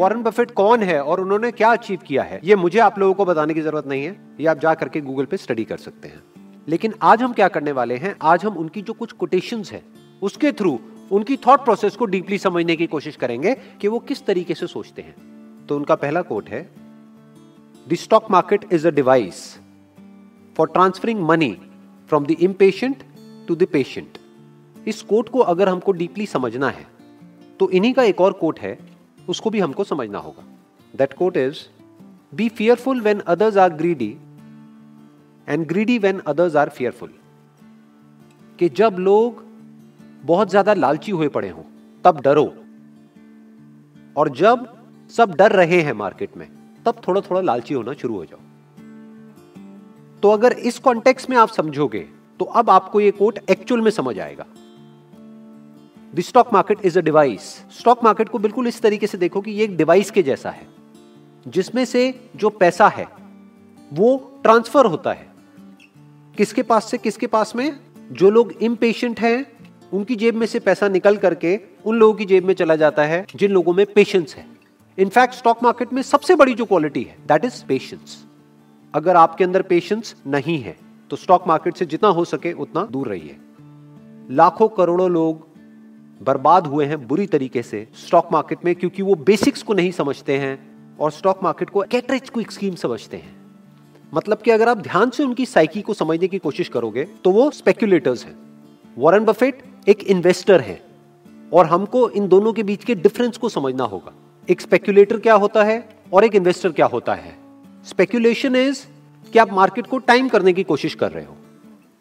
Warren Buffett कौन है और उन्होंने क्या अचीव किया है? ये मुझे आप लोगों को बताने की ज़रूरत नहीं है। ये आप जा करके गूगल पे स्टडी कर सकते हैं। लेकिन आज हम क्या करने वाले हैं? आज हम उनकी जो कुछ कोटेशंस है, उसके थ्रू उनकी थॉट प्रोसेस को डीपली समझने की कोशिश करेंगे कि वो किस तरीके से सोचते हैं। तो उनका पहला कोट है the stock market is a device for transferring money from the impatient to the patient इस कोट को अगर हमको डीपली समझना है तो इन्हीं का एक और कोट है उसको भी हमको समझना होगा। That quote is be fearful when others are greedy and greedy when others are fearful कि जब लोग बहुत ज़्यादा लालची हुए पड़े हों, तब डरो। और जब सब डर रहे हैं मार्केट में, तब थोड़ा थोड़ा लालची होना शुरू हो जाओ। तो अगर इस कॉन्टेक्स्ट में आप समझोगे तो अब आपको यह कोट एक्चुअल में समझ आएगा। The stock market is a device stock market को बिल्कुल इस तरीके से देखो कि ये एक डिवाइस के जैसा है, जिसमें से जो पैसा है, वो ट्रांसफ़र होता है। किसके पास से किसके पास में? जो लोग इम्पेशेंट हैं, उनकी जेब में से पैसा निकल करके उन लोगों की जेब में चला जाता है, जिन लोगों में पेशेंस है। इनफैक्ट स्टॉक मार्केट में सबसे बड़ी जो क्वालिटी है दैट इज़ पेशेंस अगर आपके अंदर पेशेंस नहीं है तो स्टॉक मार्केट से जितना हो सके उतना दूर रहिए। लाखों करोड़ों लोग बर्बाद हुए हैं बुरी तरीके से स्टॉक मार्केट में, क्योंकि वो बेसिक्स को नहीं समझते हैं और स्टॉक मार्केट को कैटरेज क्विक स्कीम समझते हैं। मतलब कि अगर आप ध्यान से उनकी साइकी को समझने की कोशिश करोगे तो वो स्पेक्यूलेटर्स हैं। वॉरेन बफेट एक इन्वेस्टर है और हमको इन दोनों के बीच के डिफरेंस को समझना होगा। एक स्पेक्यूलेटर क्या होता है और एक इन्वेस्टर क्या होता है? स्पेक्यूलेशन इज़ कि आप मार्केट को टाइम करने की कोशिश कर रहे हो।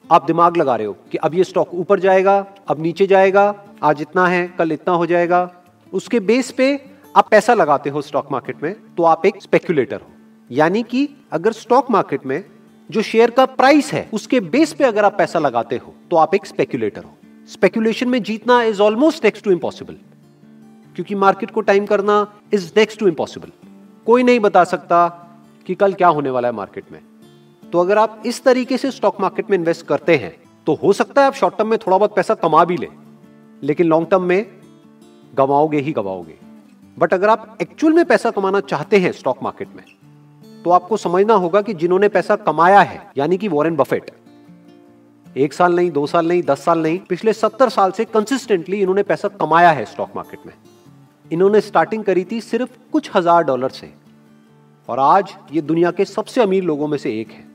आप दिमाग लगा रहे हो कि अब ये स्टॉक ऊपर जाएगा, अब नीचे जाएगा, आज इतना है, कल इतना हो जाएगा। उसके बेस पे आप पैसा लगाते हो स्टॉक मार्केट में तो आप एक स्पेक्यूलेटर हो। यानी कि अगर स्टॉक मार्केट में जो शेयर का प्राइस है, उसके बेस पे अगर आप पैसा लगाते हो तो आप एक स्पेक्यूलेटर हो। स्पेक्यूलेशन में जीतना is almost next to impossible क्योंकि मार्केट को टाइम करना इज़ नेक्स्ट टू इम्पॉसिबल कोई नहीं बता सकता कि कल क्या होने वाला है मार्केट में। तो अगर आप इस तरीके से स्टॉक मार्केट में इन्वेस्ट करते हैं तो हो सकता है आप शॉर्ट टर्म में थोड़ा बहुत पैसा कमा भी ले, लेकिन लॉन्ग टर्म में गवाओगे ही गवाओगे। बट अगर आप एक्चुअल में पैसा कमाना चाहते हैं स्टॉक मार्केट में तो आपको समझना होगा कि जिन्होंने पैसा कमाया है, यानी कि वॉरेन बफेट एक साल नहीं, दो साल नहीं, दस साल नहीं, पिछले सत्तर साल से कंसिस्टेंटली इन्होंने पैसा कमाया है स्टॉक मार्केट में। इन्होंने स्टार्टिंग करी थी सिर्फ़ कुछ हज़ार डॉलर से। और आज ये दुनिया के सबसे अमीर लोगों में से एक है।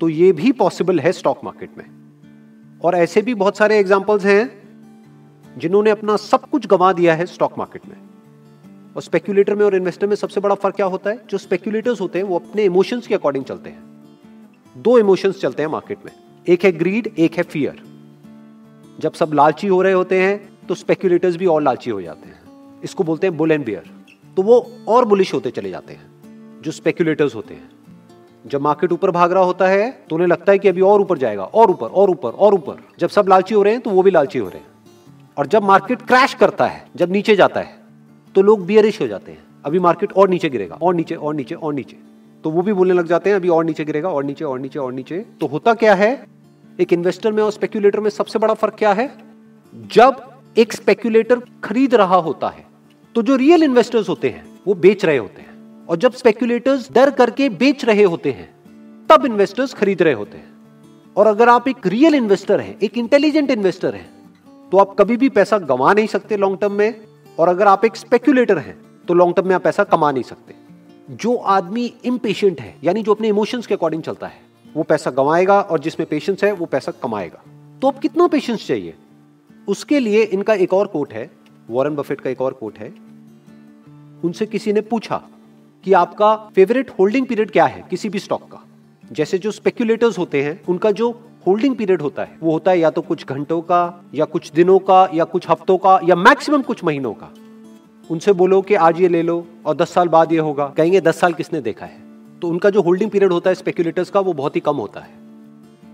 तो ये भी पॉसिबल है स्टॉक मार्केट में। और ऐसे भी बहुत सारे एग्जाम्पल्स हैं जिन्होंने अपना सब कुछ गंवा दिया है स्टॉक मार्केट में। और स्पेक्यूलेटर में और इन्वेस्टर में सबसे बड़ा फ़र्क क्या होता है? जो स्पेक्यूलेटर्स होते हैं, वो अपने इमोशंस के अकॉर्डिंग चलते हैं। दो इमोशंस चलते हैं मार्केट में। एक है ग्रीड एक है फियर जब सब लालची हो रहे होते हैं तो स्पेक्यूलेटर्स भी और लालची हो जाते हैं। इसको बोलते हैं बुल एंड बियर तो वो और बुलिश होते चले जाते हैं, जो स्पेक्यूलेटर्स होते हैं। जब मार्केट ऊपर भाग रहा होता है तो उन्हें लगता है कि अभी और ऊपर जाएगा, और ऊपर और ऊपर और ऊपर। जब सब लालची हो रहे हैं तो वो भी लालची हो रहे हैं। और जब मार्केट क्रैश करता है, जब नीचे जाता है तो लोग बियरिश हो जाते हैं। अभी मार्केट और नीचे गिरेगा, और नीचे और नीचे और नीचे। तो वो भी बोलने लग जाते हैं, अभी और नीचे गिरेगा, और नीचे और नीचे और नीचे। तो होता क्या है? एक इन्वेस्टर में और स्पेक्यूलेटर में सबसे बड़ा फ़र्क क्या है? जब एक स्पेक्यूलेटर खरीद रहा होता है तो जो रियल इन्वेस्टर्स होते हैं, वो बेच रहे होते हैं। और जब स्पेक्यूलेटर्स डर करके बेच रहे होते हैं, तब इन्वेस्टर्स खरीद रहे होते हैं। और अगर आप एक रियल इन्वेस्टर हैं, एक इंटेलिजेंट इन्वेस्टर हैं तो आप कभी भी पैसा गंवा नहीं सकते लॉन्ग टर्म में। और अगर आप एक स्पेक्यूलेटर हैं तो लॉन्ग टर्म में आप पैसा कमा नहीं सकते। जो आदमी इम्पेशेंट है, यानी जो अपने इमोशंस के अकॉर्डिंग चलता है, वो पैसा गंवाएगा और जिसमें पेशेंस है, वो पैसा कमाएगा। तो अब कितना पेशेंस चाहिए? उसके लिए इनका एक और कोट है वॉरेन बफेट का एक और कोट है। उनसे किसी ने पूछा कि आपका फेवरेट होल्डिंग पीरियड क्या है, किसी भी स्टॉक का। जैसे जो स्पेक्यूलेटर्स होते हैं, उनका जो होल्डिंग पीरियड होता है, वो होता है या तो कुछ घंटों का, या कुछ दिनों का, या कुछ हफ्तों का, या मैक्सिमम कुछ महीनों का। उनसे बोलो कि आज ये ले लो, और दस साल बाद ये होगा। कहेंगे, दस साल किसने देखा है? तो उनका जो होल्डिंग पीरियड होता है स्पेक्यूलेटर्स का, वो बहुत ही कम होता है।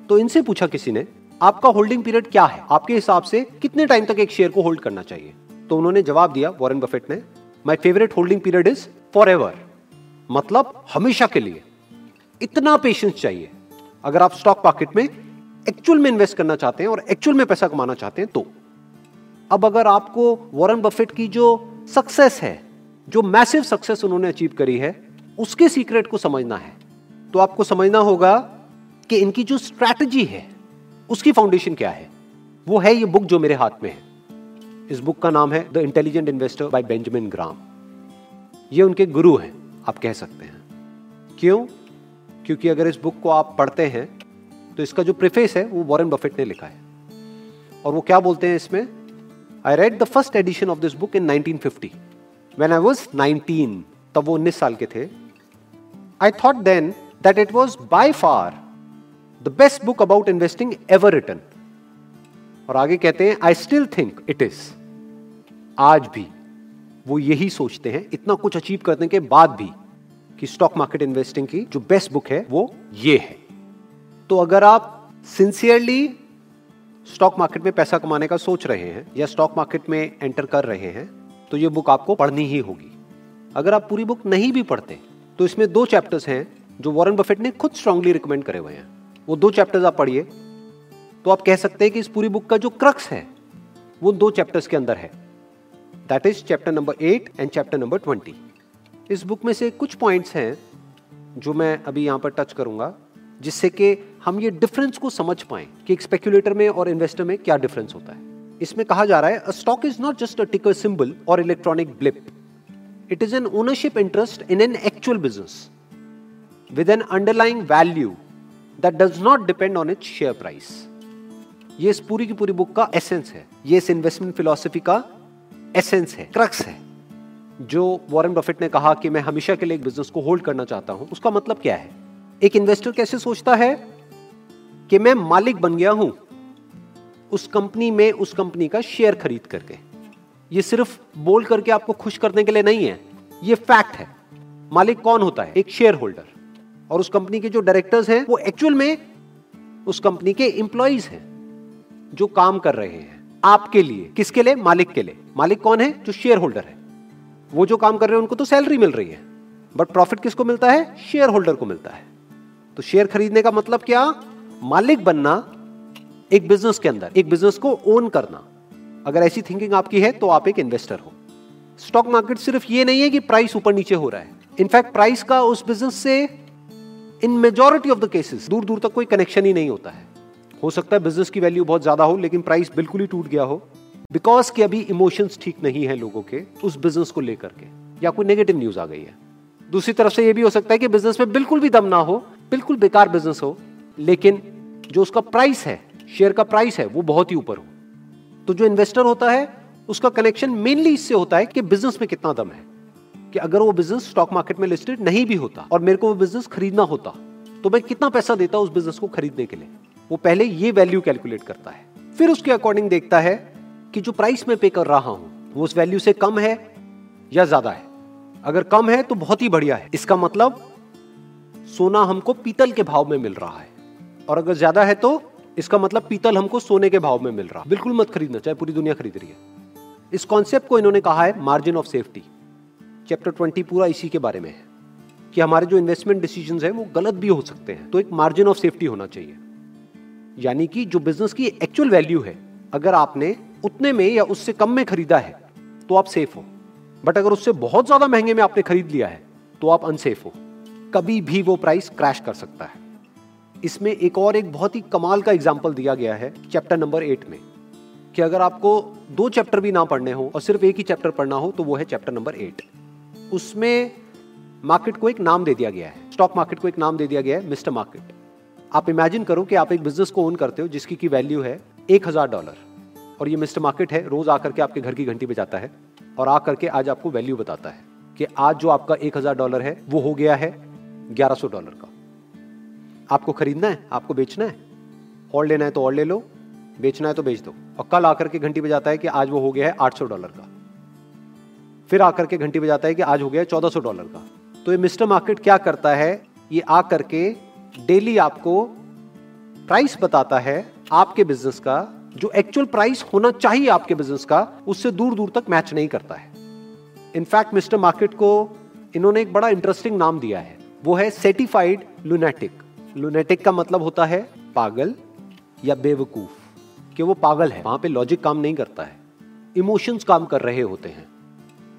तो इनसे पूछा किसी ने, आपका होल्डिंग पीरियड क्या है? आपके हिसाब से कितने टाइम तक एक शेयर को होल्ड करना चाहिए? तो उन्होंने जवाब दिया वॉरेन बफेट ने my favourite holding period is forever मतलब हमेशा के लिए। इतना पेशेंस चाहिए। अगर आप स्टॉक मार्केट में एक्चुअल में इन्वेस्ट करना चाहते हैं और एक्चुअल में पैसा कमाना चाहते हैं तो। अब अगर आपको वॉरेन बफेट की जो सक्सेस है, जो मैसिव सक्सेस उन्होंने अचीव करी है, उसके सीक्रेट को समझना है। तो आपको समझना होगा कि इनकी जो स्ट्रैटेजी है, उसकी फाउंडेशन क्या है। वो है ये बुक जो मेरे हाथ में है। इस बुक का नाम है the intelligent investor by Benjamin Graham ये उनके गुरु हैं। आप कह सकते हैं। क्यों? क्योंकि अगर इस बुक को आप पढ़ते हैं तो इसका जो प्रिफेस है, वो वॉरेन बफेट ने लिखा है। और वो क्या बोलते हैं इसमें? I read the first edition of this book in 1950 when I was 19 तब वो 19 साल के थे। I thought then that it was by far the best book about investing ever written और आगे कहते हैं I still think it is आज भी। वो यही सोचते हैं, इतना कुछ अचीव करने के बाद भी कि स्टॉक मार्केट इन्वेस्टिंग की जो बेस्ट बुक है, वो ये है। तो अगर आप सिंसियरली स्टॉक मार्केट में पैसा कमाने का सोच रहे हैं या स्टॉक मार्केट में एंटर कर रहे हैं तो ये बुक आपको पढ़नी ही होगी। अगर आप पूरी बुक नहीं भी पढ़ते तो इसमें दो चैप्टर्स हैं जो वॉरेन बफेट ने खुद स्ट्रांगली रिकमेंड करे हुए हैं। वो दो चैप्टर्स आप पढ़िए तो आप कह सकते हैं कि इस पूरी बुक का जो क्रक्स है, वो दो चैप्टर्स के अंदर है। That is chapter number eight and chapter number twenty इस बुक में से कुछ पॉइंट्स हैं जो मैं अभी यहाँ पर टच करूँगा, जिससे कि हम ये डिफरेंस को समझ पाए कि एक स्पेक्यूलेटर में और इन्वेस्टर में क्या डिफरेंस होता है। इसमें कहा जा रहा है stock is not just a ticker symbol और electronic blip it is an ownership interest in an actual business with an underlying value that does not depend on it share price ये इस पूरी की पूरी बुक का essence है। ये इस इन्वेस्टमेंट फिलोसफी का एसेंस है क्रक्स है। जो वॉरेन बफेट ने कहा कि मैं हमेशा के लिए एक बिज़नेस को होल्ड करना चाहता हूँ, उसका मतलब क्या है? एक इन्वेस्टर कैसे सोचता है कि मैं मालिक बन गया हूँ, उस कंपनी में उस कंपनी का शेयर खरीद करके। ये सिर्फ़ बोल करके आपको खुश करने के लिए नहीं है, ये फैक्ट है। मालिक कौन होता है? एक शेयर होल्डर और उस कंपनी के जो डायरेक्टर्स हैं, वो एक्चुअल में उस कंपनी के इंप्लॉइज हैं, जो काम कर रहे हैं। आपके लिए। किसके लिए? मालिक के लिए। मालिक कौन है? जो शेयर होल्डर है। वो जो काम कर रहे हैं, उनको तो सैलरी मिल रही है। बट प्रॉफिट किसको मिलता है? शेयर होल्डर को मिलता है। तो शेयर खरीदने का मतलब क्या? मालिक बनना एक बिज़नेस के अंदर, एक बिज़नेस को ओन करना। अगर ऐसी थिंकिंग आपकी है तो आप एक इन्वेस्टर हो। स्टॉक मार्केट सिर्फ़ ये नहीं है कि प्राइस ऊपर नीचे हो रहा है। इनफैक्ट प्राइस का उस बिज़नेस से in majority of the cases दूर दूर तक कोई कनेक्शन ही नहीं होता है। हो सकता है बिज़नेस की वैल्यू बहुत ज़्यादा हो, लेकिन प्राइस बिल्कुल ही टूट गया हो। बिकॉज़ के अभी इमोशंस ठीक नहीं है लोगों के, उस बिज़नेस को लेकर के, या कोई नेगेटिव न्यूज़ आ गई है। दूसरी तरफ़ से यह भी हो सकता है कि बिज़नेस में बिल्कुल भी दम ना हो, बिल्कुल बेकार बिज़नेस हो, लेकिन जो उसका प्राइस है शेयर का प्राइस है, वो बहुत ही ऊपर हो। तो जो इन्वेस्टर होता है, उसका कनेक्शन मेनली इससे होता है कि बिज़नेस में कितना दम है। कि अगर वो बिज़नेस स्टॉक मार्केट में लिस्टेड नहीं भी होता, और मेरे को वो बिज़नेस खरीदना होता तो मैं कितना पैसा देता उस बिज़नेस को खरीदने के लिए? वो पहले ये वैल्यू कैलकुलेट करता है। फिर उसके अकॉर्डिंग देखता है कि जो प्राइस मैं पे कर रहा हूँ, वो उस वैल्यू से कम है या ज़्यादा है। अगर कम है तो बहुत ही बढ़िया है। इसका मतलब सोना हमको पीतल के भाव में मिल रहा है। और अगर ज़्यादा है तो इसका मतलब पीतल हमको सोने के भाव में मिल रहा है। बिल्कुल मत खरीदना, चाहे पूरी दुनिया खरीद रही है। इस कॉन्सेप्ट को इन्होंने कहा है margin of safety chapter twenty पूरा इसी के बारे में है कि हमारे जो इन्वेस्टमेंट डिसीज़न है, वो गलत भी हो सकते हैं। तो एक मार्जिन ऑफ़ सेफ्टी होना चाहिए। यानी कि जो बिज़नेस की एक्चुअल वैल्यू है, अगर आपने उतने में या उससे कम में खरीदा है तो आप सेफ़ हो। बट अगर उससे बहुत ज़्यादा महँगे में आपने खरीद लिया है तो आप अनसेफ हो। कभी भी वो प्राइस क्रैश कर सकता है। इसमें एक और एक बहुत ही कमाल का एग्ज़ाम्पल दिया गया है चैप्टर नंबर एट में, कि अगर आपको दो चैप्टर भी ना पढ़ने हो और सिर्फ़ एक ही चैप्टर पढ़ना हो तो वो है चैप्टर नंबर एट उसमें मार्केट को एक नाम दे दिया गया है। स्टॉक मार्केट को एक नाम दे दिया गया है मिस्टर मार्केट आप इमेजिन करो कि आप एक बिज़नेस को ओन करते हो, जिसकी की वैल्यू है एक हज़ार डॉलर और ये मिस्टर मार्केट है, रोज आकर के आपके घर की घंटी बजाता है और आकर के आज आपको वैल्यू बताता है कि आज जो आपका एक हज़ार डॉलर है, वो हो गया है ग्यारह सौ डॉलर का। आपको खरीदना है, आपको बेचना है? और लेना है तो और ले लो, बेचना है तो बेच दो। और कल आकर के घंटी बजाता है कि आज वो हो गया है आठ सौ डॉलर का। फिर आकर के घंटी बजाता है कि आज हो गया है चौदह सौ डॉलर का। तो ये मिस्टर मार्केट क्या करता है? ये आकर के डेली आपको प्राइस बताता है आपके बिज़नेस का, जो एक्चुअल प्राइस होना चाहिए आपके बिज़नेस का, उससे दूर दूर तक मैच नहीं करता है। इनफैक्ट मिस्टर मार्केट को इन्होंने एक बड़ा इंटरेस्टिंग नाम दिया है। वो है सेटिफाइड लुनेटिक लुनेटिक का मतलब होता है पागल या बेवकूफ़, कि वो पागल है। वहाँ पे लॉजिक काम नहीं करता है। इमोशंस काम कर रहे होते हैं।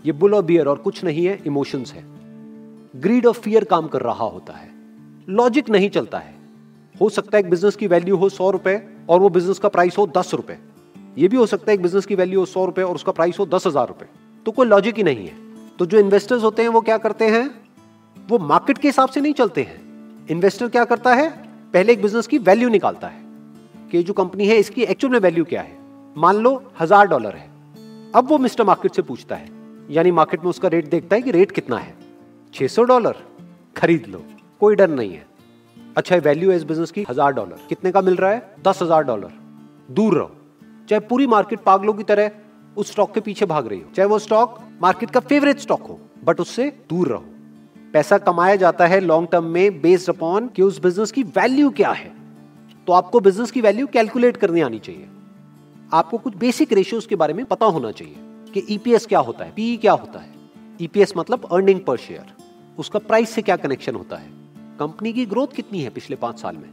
ये बुल और बियर और कुछ नहीं है इमोशंस है। ग्रीड ऑफ़ फियर काम कर रहा होता है। लॉजिक नहीं चलता है। हो सकता है एक बिज़नेस की वैल्यू हो सौ रुपए और वो बिज़नेस का प्राइस हो दस रुपए। ये भी हो सकता है एक बिज़नेस की वैल्यू हो सौ रुपए और उसका प्राइस हो दस हज़ार रुपए। तो कोई लॉजिक ही नहीं है। तो जो इन्वेस्टर्स होते हैं वो क्या करते हैं? वो मार्केट के हिसाब से नहीं चलते हैं। इन्वेस्टर क्या करता है? पहले एक बिज़नेस की वैल्यू निकालता है कि जो कंपनी है, इसकी एक्चुअल में वैल्यू क्या है? मान लो हज़ार डॉलर है। अब वो मिस्टर मार्केट से पूछता है, यानी मार्केट में उसका रेट देखता है कि रेट कितना है। 600 डॉलर खरीद लो। कोई डर नहीं है। अच्छा वैल्यू है इस बिज़नेस की हज़ार डॉलर कितने का मिल रहा है? दस हज़ार डॉलर दूर रहो। चाहे पूरी मार्केट पागलों की तरह उस स्टॉक के पीछे भाग रही हो। चाहे वो स्टॉक मार्केट का फेवरेट स्टॉक हो बट उससे दूर रहो। पैसा कमाया जाता है लॉन्ग टर्म में बेस्ड अपॉन कि उस बिज़नेस की वैल्यू क्या है। तो आपको बिज़नेस की वैल्यू कैलकुलेट करनी आनी चाहिए। आपको कुछ बेसिक रेशियोज के बारे में पता होना चाहिए कि ईपीएस क्या होता है पीई क्या होता है। ईपीएस मतलब अर्निंग पर शेयर उसका प्राइस से क्या कनेक्शन होता है। कंपनी की ग्रोथ कितनी है पिछले पाँच साल में?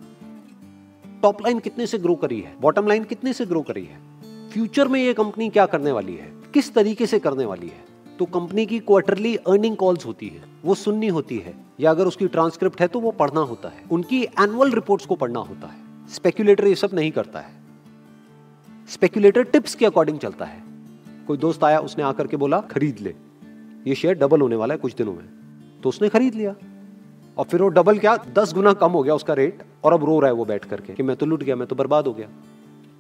टॉप लाइन कितने से ग्रो करी है? बॉटम लाइन कितने से ग्रो करी है? फ्यूचर में ये कंपनी क्या करने वाली है? किस तरीके से करने वाली है? तो कंपनी की क्वार्टरली अर्निंग कॉल्स होती है, वो सुननी होती है, या अगर उसकी ट्रांसक्रिप्ट है तो वो पढ़ना होता है। उनकी एनुअल रिपोर्ट्स को पढ़ना होता है। स्पेक्यूलेटर ये सब नहीं करता है। स्पेक्यूलेटर टिप्स के अकॉर्डिंग चलता है। कोई दोस्त आया, उसने आकर के बोला, खरीद ले। ये शेयर डबल होने वाला है कुछ दिनों में। तो उसने खरीद लिया। और फिर वो डबल क्या? दस गुना कम हो गया उसका रेट और अब रो रहा है वो बैठ करके कि मैं तो लुट गया, मैं तो बर्बाद हो गया।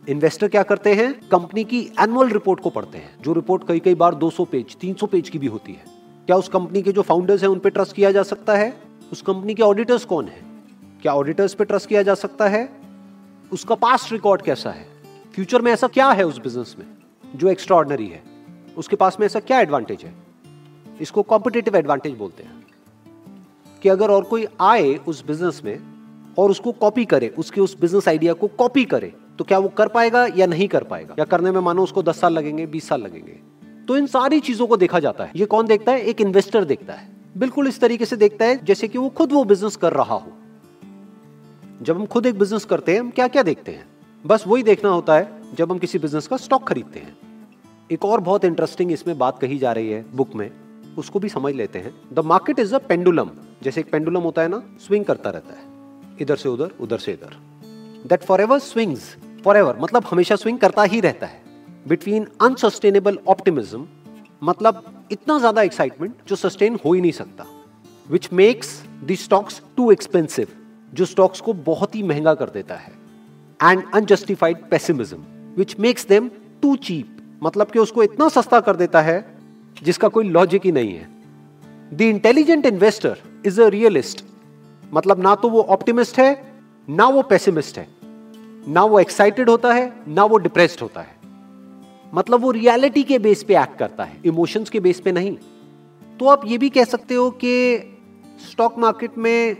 इन्वेस्टर क्या करते हैं? कंपनी की एनुअल रिपोर्ट को पढ़ते हैं, जो रिपोर्ट कई कई बार 200 पेज 300 पेज की भी होती है। क्या उस कंपनी के जो फाउंडर्स हैं, उन पे ट्रस्ट किया जा सकता है? उस कंपनी के ऑडिटर्स कौन है? क्या ऑडिटर्स पे ट्रस्ट किया जा सकता है? उसका पास्ट रिकॉर्ड कैसा है? फ्यूचर में ऐसा क्या है उस बिज़नेस में, जो एक्स्ट्रा है? उसके पास में ऐसा क्या एडवांटेज है? इसको कॉम्पिटेटिव एडवांटेज बोलते हैं। कि अगर और कोई आए उस बिज़नेस में और उसको कॉपी करे, उसके उस बिज़नेस आइडिया को कॉपी करे तो क्या वो कर पाएगा या नहीं कर पाएगा? या करने में मानो उसको दस साल लगेंगे, बीस साल लगेंगे? तो इन सारी चीज़ों को देखा जाता है। ये कौन देखता है? एक इन्वेस्टर देखता है। बिल्कुल इस तरीके से देखता है, जैसे कि वो खुद वो बिज़नेस कर रहा हो। जब हम खुद एक बिज़नेस करते हैं, हम क्या क्या देखते हैं? बस वही देखना होता है, जब हम किसी बिज़नेस का स्टॉक खरीदते हैं। एक और बहुत इंटरेस्टिंग इसमें बात कही जा रही है बुक में। उसको भी समझ लेते हैं। The market is a pendulum जैसे एक पेंडुलम होता है ना स्विंग करता रहता है। इधर से उधर उधर से इधर। That forever swings forever मतलब हमेशा स्विंग करता ही रहता है। बिटवीन अनसस्टेनेबल ऑप्टिमिज्म मतलब इतना ज़्यादा एक्साइटमेंट जो सस्टेन हो ही नहीं सकता। Which makes the stocks too expensive जो स्टॉक्स को बहुत ही महँगा कर देता है। And unjustified pessimism which makes them too cheap मतलब कि उसको इतना सस्ता कर देता है, जिसका कोई लॉजिक ही नहीं है। The intelligent investor is a realist मतलब ना तो वो ऑप्टिमिस्ट है, ना वो पेसिमिस्ट है। ना वो एक्साइटेड होता है, ना वो डिप्रेस्ड होता है। मतलब वो रियलिटी के बेस पे एक्ट करता है इमोशंस के बेस पे नहीं। तो आप ये भी कह सकते हो कि स्टॉक मार्केट में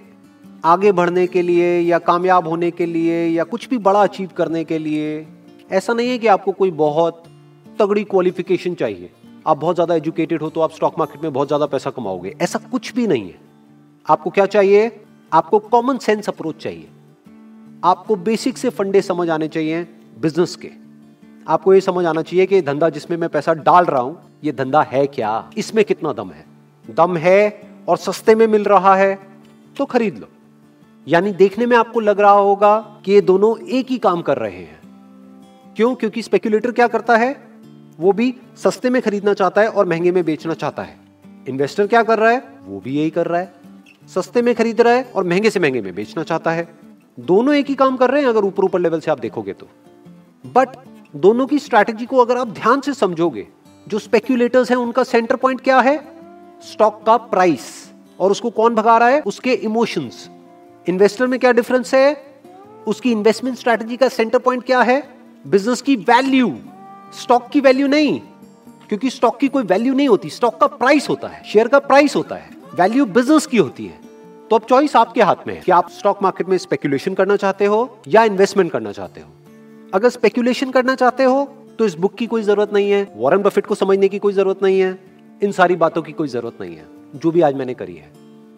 आगे बढ़ने के लिए या कामयाब होने के लिए या कुछ भी बड़ा अचीव करने के लिए, ऐसा नहीं है कि आपको कोई बहुत तगड़ी क्वालिफिकेशन चाहिए। आप बहुत ज़्यादा एजुकेटेड हो तो आप स्टॉक मार्केट में बहुत ज़्यादा पैसा कमाओगे। ऐसा कुछ भी नहीं है। आपको क्या चाहिए? आपको कॉमन सेंस अप्रोच चाहिए। आपको बेसिक से फंडे समझ आने चाहिए बिज़नेस के। आपको ये समझ आना चाहिए कि धंधा जिसमें मैं पैसा डाल रहा हूँ, ये धंधा है क्या? इसमें कितना दम है? दम है और सस्ते में मिल रहा है तो खरीद लो। यानी देखने में आपको लग रहा होगा कि ये दोनों एक ही काम कर रहे हैं। क्यों? क्योंकि स्पेक्यूलेटर क्या करता है? वो भी सस्ते में खरीदना चाहता है और महँगे में बेचना चाहता है। इन्वेस्टर क्या कर रहा है? वो भी यही कर रहा है। सस्ते में खरीद रहा है और महँगे से महँगे में बेचना चाहता है। दोनों एक ही काम कर रहे हैं अगर ऊपर ऊपर लेवल से आप देखोगे तो। बट दोनों की स्ट्रैटेजी को अगर आप ध्यान से समझोगे, जो स्पेक्यूलेटर्स हैं, उनका सेंटर पॉइंट क्या है? स्टॉक का प्राइस और उसको कौन भगा रहा है? उसके इमोशंस इन्वेस्टर में क्या डिफरेंस है? उसकी इन्वेस्टमेंट स्ट्रैटेजी का सेंटर पॉइंट क्या है? बिज़नेस की वैल्यू स्टॉक की वैल्यू नहीं, क्योंकि स्टॉक की कोई वैल्यू नहीं होती। स्टॉक का प्राइस होता है शेयर का प्राइस होता है। वैल्यू बिज़नेस की होती है। तो अब चॉइस आपके हाथ में है कि आप स्टॉक मार्केट में स्पेकुलेशन करना चाहते हो या इन्वेस्टमेंट करना चाहते हो। अगर स्पेकुलेशन करना चाहते हो तो इस बुक की कोई ज़रूरत नहीं है वॉरेन बफेट को समझने की कोई ज़रूरत नहीं है, इन सारी बातों की कोई ज़रूरत नहीं है, जो भी आज मैंने करी है।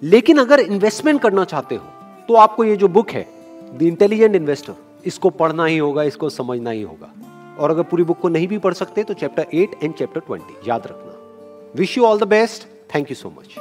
लेकिन अगर इन्वेस्टमेंट करना चाहते हो तो आपको ये जो बुक है द इंटेलिजेंट इन्वेस्टर इसको पढ़ना ही होगा, इसको समझना ही होगा। और अगर पूरी बुक को नहीं भी पढ़ सकते तो chapter eight and chapter twenty याद रखना. Wish you all the best thank you so much